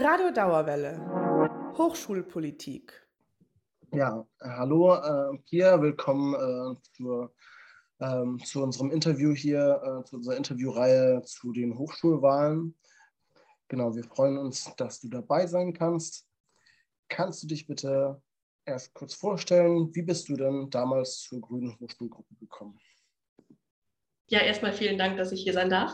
Radio Dauerwelle. Hochschulpolitik. Ja, hallo äh, hier, willkommen äh, zur, ähm, zu unserem Interview hier, äh, zu unserer Interviewreihe zu den Hochschulwahlen. Genau, wir freuen uns, dass du dabei sein kannst. Kannst du dich bitte erst kurz vorstellen, wie bist du denn damals zur Grünen Hochschulgruppe gekommen? Ja, erstmal vielen Dank, dass ich hier sein darf.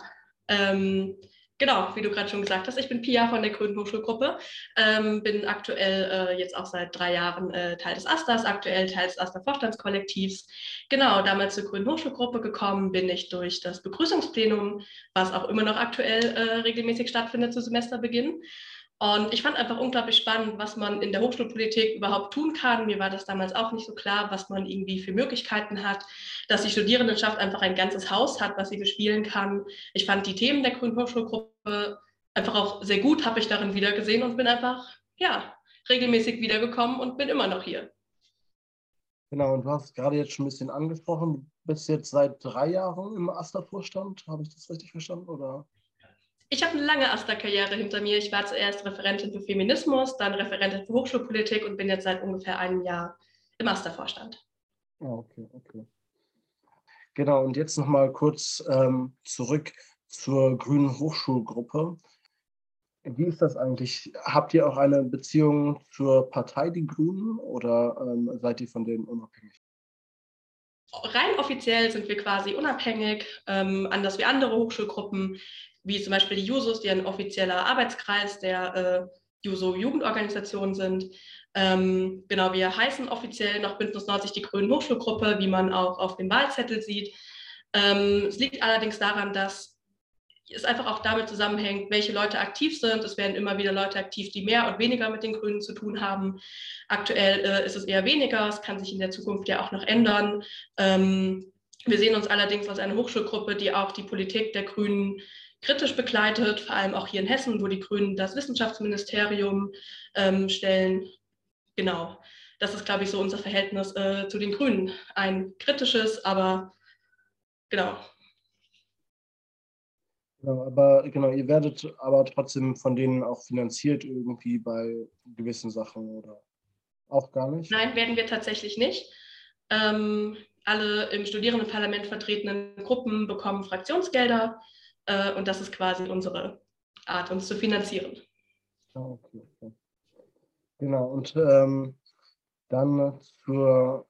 Ähm, genau, wie du gerade schon gesagt hast, ich bin Pia von der Grünen Hochschulgruppe, ähm, bin aktuell äh, jetzt auch seit drei Jahren äh, Teil des AStAs, aktuell Teil des AStA-Vorstandskollektivs. Genau, damals zur Grünen Hochschulgruppe gekommen bin ich durch das Begrüßungsplenum, was auch immer noch aktuell äh, regelmäßig stattfindet zu Semesterbeginn. Und ich fand einfach unglaublich spannend, was man in der Hochschulpolitik überhaupt tun kann. Mir war das damals auch nicht so klar, was man irgendwie für Möglichkeiten hat, dass die Studierendenschaft einfach ein ganzes Haus hat, was sie bespielen kann. Ich fand die Themen der Grünen Hochschulgruppe einfach auch sehr gut, habe ich darin wiedergesehen und bin einfach, ja, regelmäßig wiedergekommen und bin immer noch hier. Genau, und du hast gerade jetzt schon ein bisschen angesprochen, du bist jetzt seit drei Jahren im AStA-Vorstand, habe ich das richtig verstanden? Oder? Ich habe eine lange AStA-Karriere hinter mir. Ich war zuerst Referentin für Feminismus, dann Referentin für Hochschulpolitik und bin jetzt seit ungefähr einem Jahr im AStA-Vorstand. Ah, okay, okay. Genau, und jetzt nochmal kurz ähm, zurück zur Grünen Hochschulgruppe. Wie ist das eigentlich? Habt ihr auch eine Beziehung zur Partei Die Grünen oder ähm, seid ihr von denen unabhängig? Rein offiziell sind wir quasi unabhängig, ähm, anders wie andere Hochschulgruppen wie zum Beispiel die Jusos, die ein offizieller Arbeitskreis der äh, Juso-Jugendorganisationen sind. Ähm, genau, wir heißen offiziell noch Bündnis 90 die Grünen Hochschulgruppe, wie man auch auf dem Wahlzettel sieht. Ähm, es liegt allerdings daran, dass es einfach auch damit zusammenhängt, welche Leute aktiv sind. Es werden immer wieder Leute aktiv, die mehr und weniger mit den Grünen zu tun haben. Aktuell äh, ist es eher weniger. Es kann sich in der Zukunft ja auch noch ändern. Ähm, wir sehen uns allerdings als eine Hochschulgruppe, die auch die Politik der Grünen kritisch begleitet, vor allem auch hier in Hessen, wo die Grünen das Wissenschaftsministerium ähm, stellen. Genau, das ist, glaube ich, so unser Verhältnis äh, zu den Grünen. Ein kritisches, aber genau. Genau, aber genau, ihr werdet aber trotzdem von denen auch finanziert irgendwie bei gewissen Sachen oder auch gar nicht? Nein, werden wir tatsächlich nicht. Ähm, alle im Studierendenparlament vertretenen Gruppen bekommen Fraktionsgelder. Äh, und das ist quasi unsere Art, uns zu finanzieren. Ah, okay. Genau, und ähm, dann zur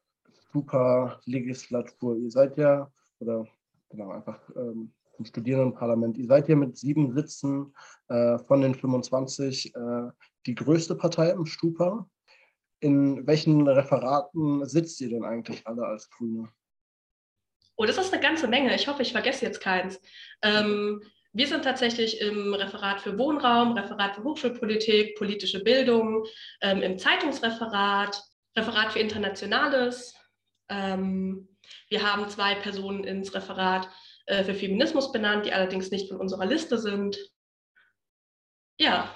Superlegislatur. Ihr seid ja, oder genau, einfach ähm, im Studierendenparlament, ihr seid ja mit sieben Sitzen äh, von den 25 äh, die größte Partei im Stupa. In welchen Referaten sitzt ihr denn eigentlich alle als Grüne? Oh, das ist eine ganze Menge. Ich hoffe, ich vergesse jetzt keins. Ähm, wir sind tatsächlich im Referat für Wohnraum, Referat für Hochschulpolitik, politische Bildung, ähm, im Zeitungsreferat, Referat für Internationales. Ähm, wir haben zwei Personen ins Referat äh, für Feminismus benannt, die allerdings nicht von unserer Liste sind. Ja,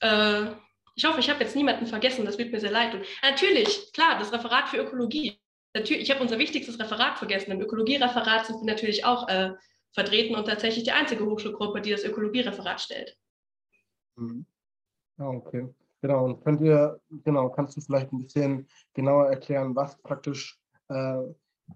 äh, ich hoffe, ich habe jetzt niemanden vergessen, das wird mir sehr leid tun. Natürlich, klar, das Referat für Ökologie natürlich, ich habe unser wichtigstes Referat vergessen. Im Ökologiereferat sind wir natürlich auch äh, vertreten und tatsächlich die einzige Hochschulgruppe, die das Ökologiereferat stellt. Mhm. Ja, okay. Genau, und könnt ihr, genau, kannst du vielleicht ein bisschen genauer erklären, was praktisch äh,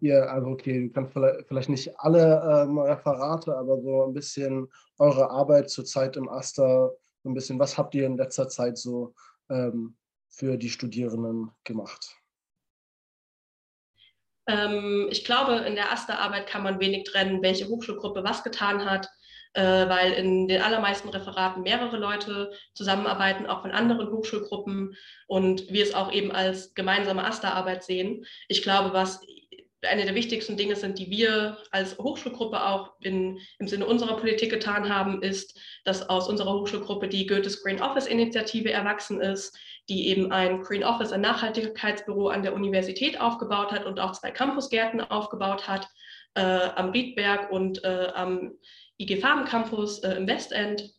ihr, also okay, du kannst vielleicht nicht alle ähm, Referate, aber so ein bisschen eure Arbeit zurzeit im Aster, so ein bisschen, was habt ihr in letzter Zeit so ähm, für die Studierenden gemacht? Ähm, ich glaube, in der AStA-Arbeit kann man wenig trennen, welche Hochschulgruppe was getan hat, äh, weil in den allermeisten Referaten mehrere Leute zusammenarbeiten, auch von anderen Hochschulgruppen und wir es auch eben als gemeinsame AStA-Arbeit sehen. Ich glaube, was eine der wichtigsten Dinge sind, die wir als Hochschulgruppe auch in, im Sinne unserer Politik getan haben, ist, dass aus unserer Hochschulgruppe die Goethes Green Office Initiative erwachsen ist, die eben ein Green Office, ein Nachhaltigkeitsbüro an der Universität aufgebaut hat und auch zwei Campusgärten aufgebaut hat, äh, am Riedberg und äh, am IG Farben Campus äh, im Westend.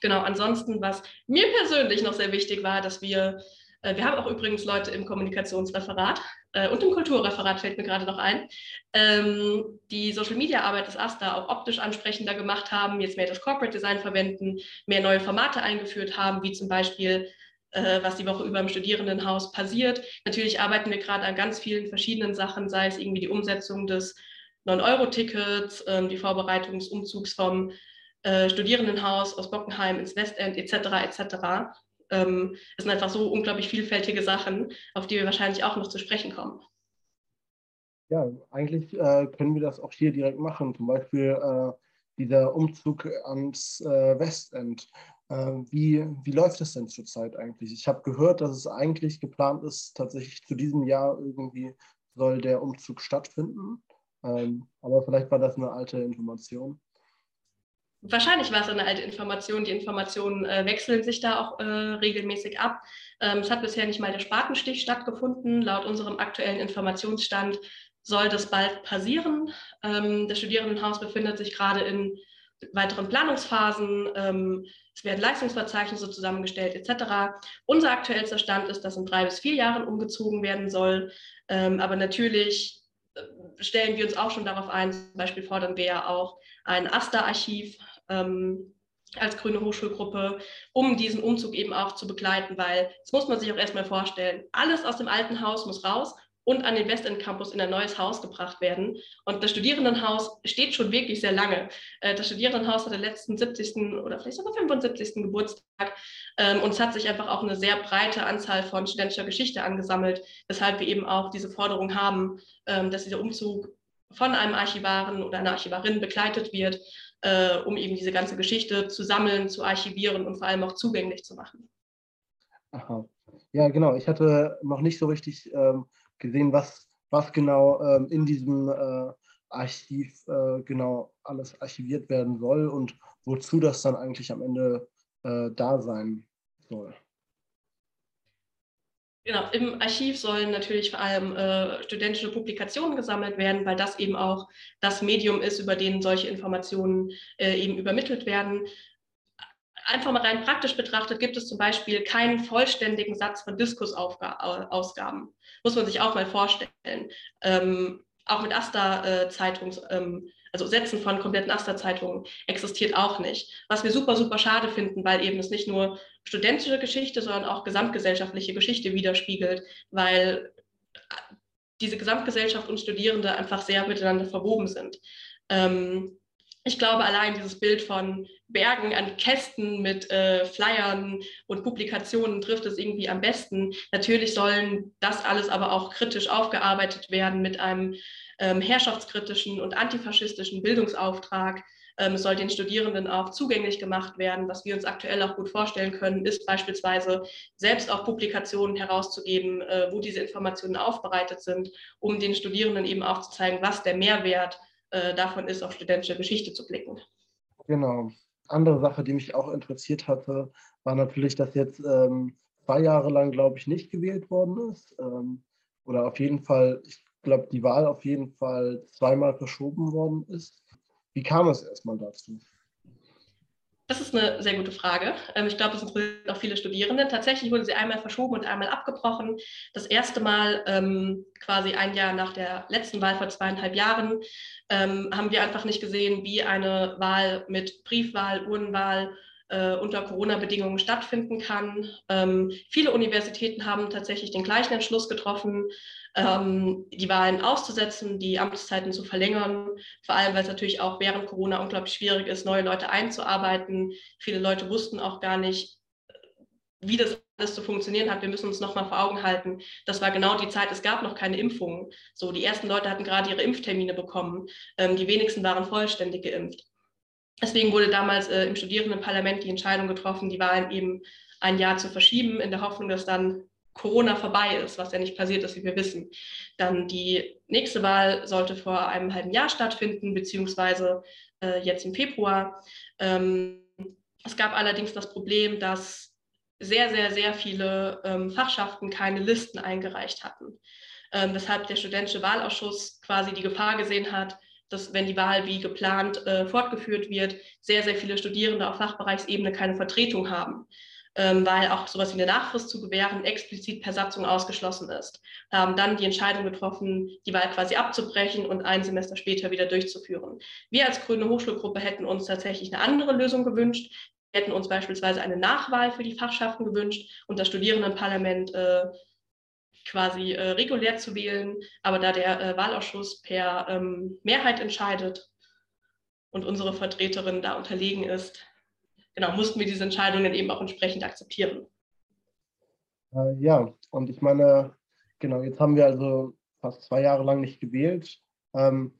Genau, ansonsten, was mir persönlich noch sehr wichtig war, dass wir, äh, wir haben auch übrigens Leute im Kommunikationsreferat, äh, und im Kulturreferat fällt mir gerade noch ein, ähm, die Social-Media-Arbeit des AStA auch optisch ansprechender gemacht haben, jetzt mehr das Corporate Design verwenden, mehr neue Formate eingeführt haben, wie zum Beispiel äh, was die Woche über im Studierendenhaus passiert. Natürlich arbeiten wir gerade an ganz vielen verschiedenen Sachen, sei es irgendwie die Umsetzung des 9-Euro-Tickets, ähm, die Vorbereitung des Umzugs vom äh, Studierendenhaus aus Bockenheim ins Westend etc. etc. Ähm, es sind einfach so unglaublich vielfältige Sachen, auf die wir wahrscheinlich auch noch zu sprechen kommen. Ja, eigentlich äh, können wir das auch hier direkt machen. Zum Beispiel äh, dieser Umzug ans äh, Westend. Äh, wie, wie läuft es denn zurzeit eigentlich? Ich habe gehört, dass es eigentlich geplant ist, tatsächlich zu diesem Jahr irgendwie soll der Umzug stattfinden. Ähm, aber vielleicht war das eine alte Information. Wahrscheinlich war es eine alte Information. Die Informationen äh, wechseln sich da auch äh, regelmäßig ab. Ähm, es hat bisher nicht mal der Spatenstich stattgefunden. Laut unserem aktuellen Informationsstand soll das bald passieren. Ähm, das Studierendenhaus befindet sich gerade in weiteren Planungsphasen. Ähm, es werden Leistungsverzeichnisse zusammengestellt etc. Unser aktuellster Stand ist, dass in drei bis vier Jahren umgezogen werden soll. Ähm, aber natürlich stellen wir uns auch schon darauf ein. Zum Beispiel fordern wir ja auch ein AStA-Archiv ähm, als grüne Hochschulgruppe, um diesen Umzug eben auch zu begleiten, weil das muss man sich auch erstmal vorstellen. Alles aus dem alten Haus muss raus und an den Westend Campus in ein neues Haus gebracht werden. Und das Studierendenhaus steht schon wirklich sehr lange. Äh, das Studierendenhaus hat den letzten 70. oder vielleicht sogar 75. Geburtstag. Ähm, und es hat sich einfach auch eine sehr breite Anzahl von studentischer Geschichte angesammelt, weshalb wir eben auch diese Forderung haben, ähm, dass dieser Umzug von einem Archivaren oder einer Archivarin begleitet wird, äh, um eben diese ganze Geschichte zu sammeln, zu archivieren und vor allem auch zugänglich zu machen. Aha. Ja, genau. Ich hatte noch nicht so richtig ähm, gesehen, was, was genau ähm, in diesem äh, Archiv äh, genau alles archiviert werden soll und wozu das dann eigentlich am Ende äh, da sein soll. Genau, im Archiv sollen natürlich vor allem äh, studentische Publikationen gesammelt werden, weil das eben auch das Medium ist, über den solche Informationen äh, eben übermittelt werden. Einfach mal rein praktisch betrachtet gibt es zum Beispiel keinen vollständigen Satz von Diskusausgaben. Muss man sich auch mal vorstellen. Ähm, auch mit Asta-Zeitungs, äh, ähm, also Sätzen von kompletten Asta-Zeitungen existiert auch nicht. Was wir super, super schade finden, weil eben es nicht nur studentische Geschichte, sondern auch gesamtgesellschaftliche Geschichte widerspiegelt, weil diese Gesamtgesellschaft und Studierende einfach sehr miteinander verwoben sind. Ähm, ich glaube, allein dieses Bild von Bergen an Kästen mit äh, Flyern und Publikationen trifft es irgendwie am besten. Natürlich sollen das alles aber auch kritisch aufgearbeitet werden mit einem ähm, herrschaftskritischen und antifaschistischen Bildungsauftrag. Ähm, es soll den Studierenden auch zugänglich gemacht werden. Was wir uns aktuell auch gut vorstellen können, ist beispielsweise selbst auch Publikationen herauszugeben, äh, wo diese Informationen aufbereitet sind, um den Studierenden eben auch zu zeigen, was der Mehrwert äh, davon ist, auf studentische Geschichte zu blicken. Genau. Andere Sache, die mich auch interessiert hatte, war natürlich, dass jetzt ähm, zwei Jahre lang, glaube ich, nicht gewählt worden ist. Ähm, oder auf jeden Fall, ich glaube, die Wahl auf jeden Fall zweimal verschoben worden ist. Wie kam es erstmal dazu? Das ist eine sehr gute Frage. Ähm, ich glaube, es interessiert auch viele Studierende. Tatsächlich wurde sie einmal verschoben und einmal abgebrochen. Das erste Mal, ähm, quasi ein Jahr nach der letzten Wahl vor zweieinhalb Jahren, ähm, haben wir einfach nicht gesehen, wie eine Wahl mit Briefwahl, Urnenwahl äh, unter Corona-Bedingungen stattfinden kann. Ähm, viele Universitäten haben tatsächlich den gleichen Entschluss getroffen, ähm, die Wahlen auszusetzen, die Amtszeiten zu verlängern, vor allem weil es natürlich auch während Corona unglaublich schwierig ist, neue Leute einzuarbeiten. Viele Leute wussten auch gar nicht, wie das alles zu funktionieren hat. Wir müssen uns nochmal vor Augen halten, das war genau die Zeit, es gab noch keine Impfungen. So, die ersten Leute hatten gerade ihre Impftermine bekommen, ähm, die wenigsten waren vollständig geimpft. Deswegen wurde damals äh, im Studierendenparlament die Entscheidung getroffen, die Wahlen eben ein Jahr zu verschieben, in der Hoffnung, dass dann Corona vorbei ist, was ja nicht passiert ist, wie wir wissen. Dann die nächste Wahl sollte vor einem halben Jahr stattfinden, beziehungsweise äh, jetzt im Februar. Ähm, es gab allerdings das Problem, dass sehr, sehr, sehr viele ähm, Fachschaften keine Listen eingereicht hatten. Ähm, weshalb der studentische Wahlausschuss quasi die Gefahr gesehen hat, dass wenn die Wahl wie geplant äh, fortgeführt wird, sehr, sehr viele Studierende auf Fachbereichsebene keine Vertretung haben. ähm, weil auch sowas wie eine Nachfrist zu gewähren explizit per Satzung ausgeschlossen ist. Wir haben dann die Entscheidung getroffen, die Wahl quasi abzubrechen und ein Semester später wieder durchzuführen. Wir als Grüne Hochschulgruppe hätten uns tatsächlich eine andere Lösung gewünscht. Wir hätten uns beispielsweise eine Nachwahl für die Fachschaften gewünscht und das Studierendenparlament äh, quasi äh, regulär zu wählen. Aber da der äh, Wahlausschuss per ähm, Mehrheit entscheidet und unsere Vertreterin da unterlegen ist, genau, mussten wir diese Entscheidungen eben auch entsprechend akzeptieren. Äh, ja, und ich meine, genau, jetzt haben wir also fast zwei Jahre lang nicht gewählt. Ähm,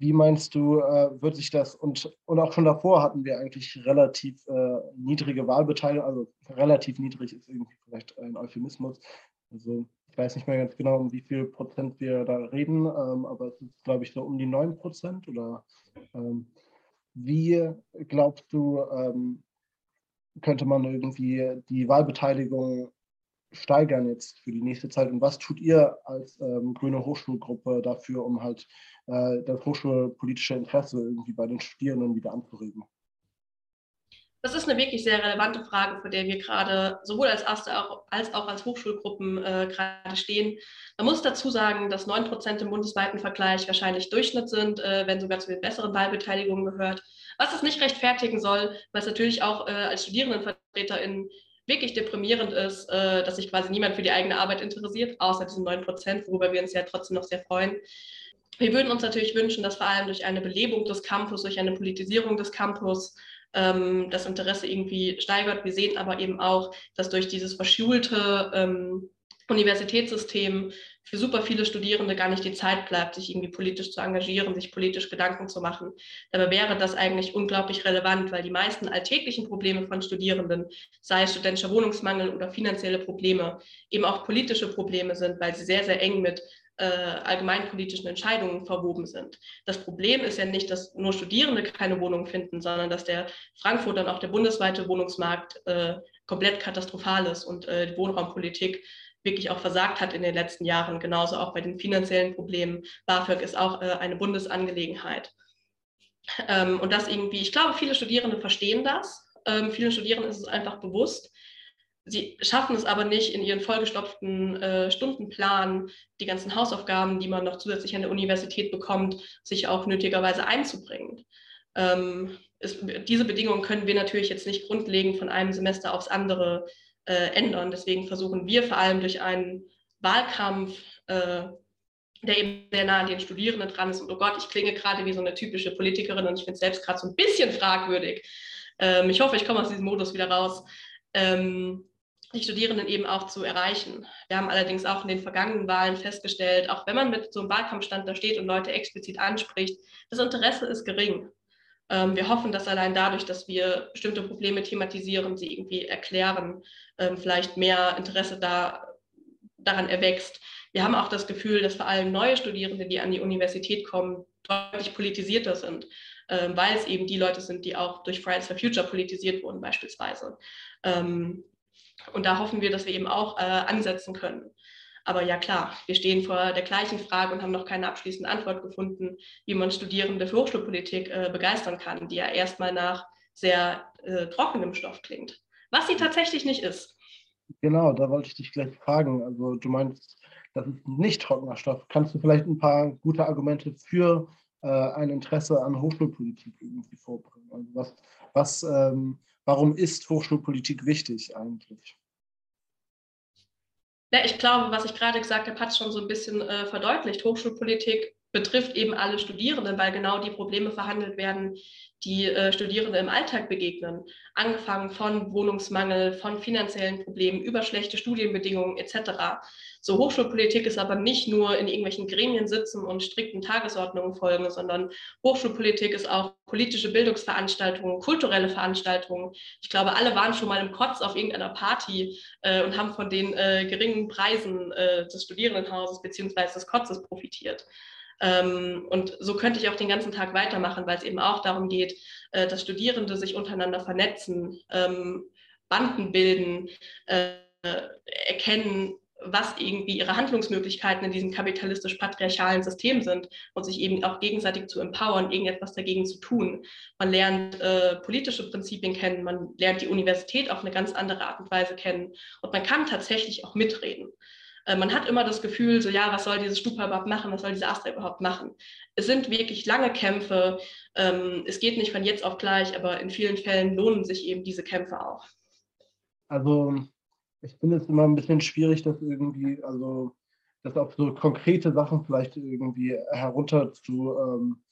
wie meinst du, äh, wird sich das, und, und auch schon davor hatten wir eigentlich relativ äh, niedrige Wahlbeteiligung, also relativ niedrig ist irgendwie vielleicht ein Euphemismus. Also ich weiß nicht mehr ganz genau, um wie viel Prozent wir da reden, ähm, aber es ist, glaube ich, so um die 9 Prozent oder ähm, wie glaubst du, ähm, könnte man irgendwie die Wahlbeteiligung steigern jetzt für die nächste Zeit? Und was tut ihr als ähm, grüne Hochschulgruppe dafür, um halt äh, das hochschulpolitische Interesse irgendwie bei den Studierenden wieder anzuregen? Das ist eine wirklich sehr relevante Frage, vor der wir gerade sowohl als Erste als auch als Hochschulgruppen äh, gerade stehen. Man muss dazu sagen, dass 9 Prozent im bundesweiten Vergleich wahrscheinlich Durchschnitt sind, äh, wenn sogar zu den besseren Wahlbeteiligungen gehört. Was es nicht rechtfertigen soll, es natürlich auch äh, als StudierendenvertreterInnen wirklich deprimierend ist, äh, dass sich quasi niemand für die eigene Arbeit interessiert, außer diesen 9 Prozent, worüber wir uns ja trotzdem noch sehr freuen. Wir würden uns natürlich wünschen, dass vor allem durch eine Belebung des Campus, durch eine Politisierung des Campus ähm, das Interesse irgendwie steigert. Wir sehen aber eben auch, dass durch dieses verschulte ähm, Universitätssystem für super viele Studierende gar nicht die Zeit bleibt, sich irgendwie politisch zu engagieren, sich politisch Gedanken zu machen. Dabei wäre das eigentlich unglaublich relevant, weil die meisten alltäglichen Probleme von Studierenden, sei es studentischer Wohnungsmangel oder finanzielle Probleme, eben auch politische Probleme sind, weil sie sehr, sehr eng mit äh, allgemeinpolitischen Entscheidungen verwoben sind. Das Problem ist ja nicht, dass nur Studierende keine Wohnung finden, sondern dass der Frankfurt und auch der bundesweite Wohnungsmarkt äh, komplett katastrophal ist und äh, die Wohnraumpolitik wirklich auch versagt hat in den letzten Jahren. Genauso auch bei den finanziellen Problemen. BAföG ist auch äh, eine Bundesangelegenheit. Ähm, und das irgendwie, ich glaube, viele Studierende verstehen das. Ähm, vielen Studierenden ist es einfach bewusst. Sie schaffen es aber nicht, in ihren vollgestopften äh, Stundenplan die ganzen Hausaufgaben, die man noch zusätzlich an der Universität bekommt, sich auch nötigerweise einzubringen. Ähm, ist, diese Bedingungen können wir natürlich jetzt nicht grundlegend von einem Semester aufs andere äh, ändern. Deswegen versuchen wir vor allem durch einen Wahlkampf, äh, der eben sehr nah an den Studierenden dran ist. Und oh Gott, ich klinge gerade wie so eine typische Politikerin und ich finde es selbst gerade so ein bisschen fragwürdig. Ähm, ich hoffe, ich komme aus diesem Modus wieder raus. Ähm, die Studierenden eben auch zu erreichen. Wir haben allerdings auch in den vergangenen Wahlen festgestellt, auch wenn man mit so einem Wahlkampfstand da steht und Leute explizit anspricht, das Interesse ist gering. Ähm, wir hoffen, dass allein dadurch, dass wir bestimmte Probleme thematisieren, sie irgendwie erklären, ähm, vielleicht mehr Interesse da, daran erwächst. Wir haben auch das Gefühl, dass vor allem neue Studierende, die an die Universität kommen, deutlich politisierter sind, ähm, weil es eben die Leute sind, die auch durch Fridays for Future politisiert wurden beispielsweise. Und da hoffen wir, dass wir eben auch äh, ansetzen können. Aber ja klar, wir stehen vor der gleichen Frage und haben noch keine abschließende Antwort gefunden, wie man Studierende für Hochschulpolitik äh, begeistern kann, die ja erstmal nach sehr äh, trockenem Stoff klingt. Was sie tatsächlich nicht ist. Genau, da wollte ich dich gleich fragen. Also du meinst, das ist nicht trockener Stoff. Kannst du vielleicht ein paar gute Argumente für äh, ein Interesse an Hochschulpolitik irgendwie vorbringen? Also was, was ähm, Warum ist Hochschulpolitik wichtig eigentlich? Ja, ich glaube, was ich gerade gesagt habe, hat schon so ein bisschen äh, verdeutlicht. Hochschulpolitik betrifft eben alle Studierenden, weil genau die Probleme verhandelt werden, die äh, Studierende im Alltag begegnen. Angefangen von Wohnungsmangel, von finanziellen Problemen, über schlechte Studienbedingungen etc. So Hochschulpolitik ist aber nicht nur in irgendwelchen Gremien sitzen und strikten Tagesordnungen folgen, sondern Hochschulpolitik ist auch politische Bildungsveranstaltungen, kulturelle Veranstaltungen. Ich glaube, alle waren schon mal im Kotz auf irgendeiner Party äh, und haben von den äh, geringen Preisen äh, des Studierendenhauses bzw. des Kotzes profitiert. Ähm, und so könnte ich auch den ganzen Tag weitermachen, weil es eben auch darum geht, äh, dass Studierende sich untereinander vernetzen, ähm, Banden bilden, äh, erkennen, was irgendwie ihre Handlungsmöglichkeiten in diesem kapitalistisch-patriarchalen System sind und sich eben auch gegenseitig zu empowern, irgendetwas dagegen zu tun. Man lernt äh, politische Prinzipien kennen, man lernt die Universität auf eine ganz andere Art und Weise kennen und man kann tatsächlich auch mitreden. Äh, man hat immer das Gefühl, so ja, was soll dieses Stupa überhaupt machen, was soll diese Astra überhaupt machen? Es sind wirklich lange Kämpfe, ähm, es geht nicht von jetzt auf gleich, aber in vielen Fällen lohnen sich eben diese Kämpfe auch. Also ich finde es immer ein bisschen schwierig, das irgendwie, also das auf so konkrete Sachen vielleicht irgendwie herunter zu, ähm,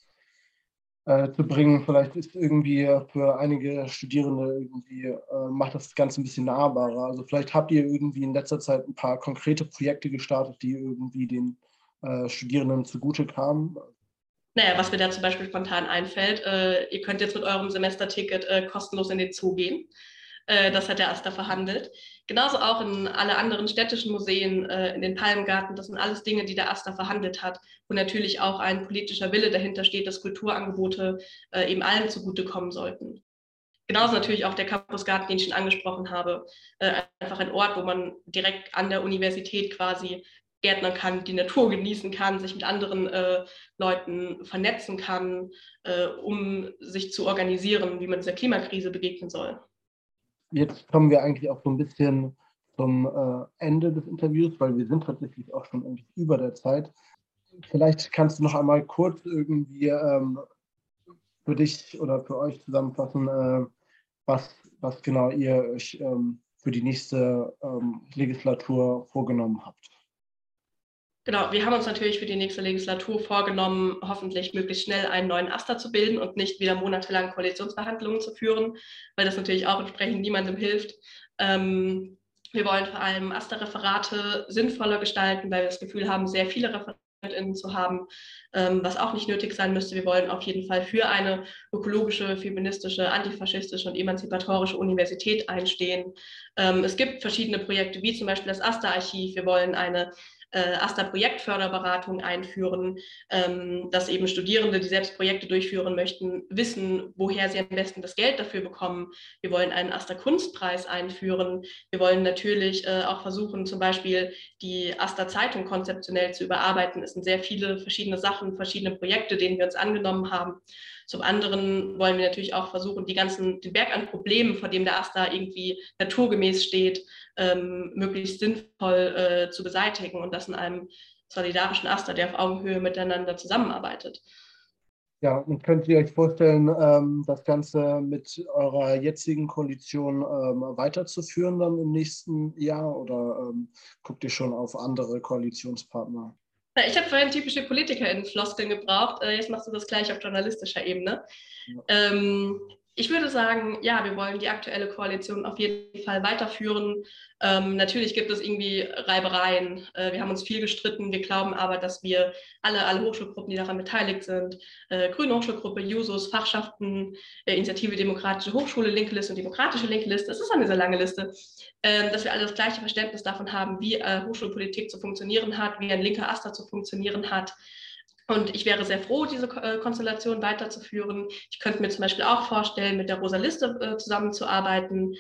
äh, zu bringen. Vielleicht ist irgendwie für einige Studierende irgendwie, äh, macht das Ganze ein bisschen nahbarer. Also vielleicht habt ihr irgendwie in letzter Zeit ein paar konkrete Projekte gestartet, die irgendwie den äh, Studierenden zugute kamen. Naja, was mir da zum Beispiel spontan einfällt, äh, ihr könnt jetzt mit eurem Semesterticket äh, kostenlos in den Zoo gehen. Äh, das hat der Asta verhandelt. Genauso auch in alle anderen städtischen Museen, äh, in den Palmgarten. Das sind alles Dinge, die der Asta verhandelt hat, wo natürlich auch ein politischer Wille dahinter steht, dass Kulturangebote äh, eben allen zugutekommen sollten. Genauso natürlich auch der Campusgarten, den ich schon angesprochen habe. einfach ein Ort, wo man direkt an der Universität quasi gärtnern kann, die Natur genießen kann, sich mit anderen äh, Leuten vernetzen kann, äh, um sich zu organisieren, wie man dieser Klimakrise begegnen soll jetzt kommen wir eigentlich auch so ein bisschen zum äh, Ende des Interviews, weil wir sind tatsächlich auch schon eigentlich über der Zeit. Vielleicht kannst du noch einmal kurz irgendwie ähm, für dich oder für euch zusammenfassen, äh, was, was genau ihr euch ähm, für die nächste ähm, Legislatur vorgenommen habt. Genau, wir haben uns natürlich für die nächste Legislatur vorgenommen, hoffentlich möglichst schnell einen neuen Aster zu bilden und nicht wieder monatelang Koalitionsverhandlungen zu führen, weil das natürlich auch entsprechend niemandem hilft. Ähm, wir wollen vor allem Aster-Referate sinnvoller gestalten, weil wir das Gefühl haben, sehr viele ReferentInnen zu haben, ähm, was auch nicht nötig sein müsste. Wir wollen auf jeden Fall für eine ökologische, feministische, antifaschistische und emanzipatorische Universität einstehen. Ähm, es gibt verschiedene Projekte, wie zum Beispiel das Aster-Archiv. Wir wollen eine äh, AStA-Projektförderberatung einführen, ähm, dass eben Studierende, die selbst Projekte durchführen möchten, wissen, woher sie am besten das Geld dafür bekommen. Wir wollen einen AStA-Kunstpreis einführen. Wir wollen natürlich äh, auch versuchen, zum Beispiel die AStA-Zeitung konzeptionell zu überarbeiten. Es sind sehr viele verschiedene Sachen, verschiedene Projekte, denen wir uns angenommen haben. Zum anderen wollen wir natürlich auch versuchen, die ganzen, den Berg an Problemen, vor dem der AStA irgendwie naturgemäß steht, ähm, möglichst sinnvoll äh, zu beseitigen und das in einem solidarischen Aster, der auf Augenhöhe miteinander zusammenarbeitet. Ja, und könnt ihr euch vorstellen, ähm, das Ganze mit eurer jetzigen Koalition ähm, weiterzuführen dann im nächsten Jahr oder ähm, guckt ihr schon auf andere Koalitionspartner? Ich habe vorhin typische PolitikerInnen-Floskeln gebraucht. Äh, jetzt machst du das gleich auf journalistischer Ebene. Ja. Ähm, ich würde sagen, ja, wir wollen die aktuelle Koalition auf jeden Fall weiterführen. Ähm, natürlich gibt es irgendwie Reibereien. Äh, wir haben uns viel gestritten. Wir glauben aber, dass wir alle, alle Hochschulgruppen, die daran beteiligt sind, äh, Grüne Hochschulgruppe, Jusos, Fachschaften, äh, Initiative Demokratische Hochschule, Linke Liste und Demokratische Linke Liste, das ist eine sehr lange Liste, äh, dass wir alle das gleiche Verständnis davon haben, wie äh, Hochschulpolitik zu funktionieren hat, wie ein linker Aster zu funktionieren hat. Und ich wäre sehr froh, diese äh, Konstellation weiterzuführen. Ich könnte mir zum Beispiel auch vorstellen, mit der Rosa Liste äh, zusammenzuarbeiten,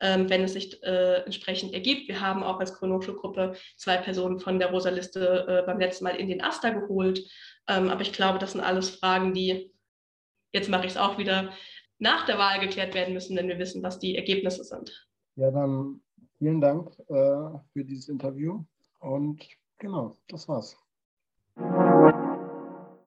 ähm, wenn es sich äh, entsprechend ergibt. Wir haben auch als Chronologische-Gruppe zwei Personen von der Rosa Liste beim letzten Mal in den Aster geholt. Ähm, aber ich glaube, das sind alles Fragen, die, jetzt mache ich es auch wieder, nach der Wahl geklärt werden müssen, wenn wir wissen, was die Ergebnisse sind. Ja, dann vielen Dank für dieses Interview und genau, das war's.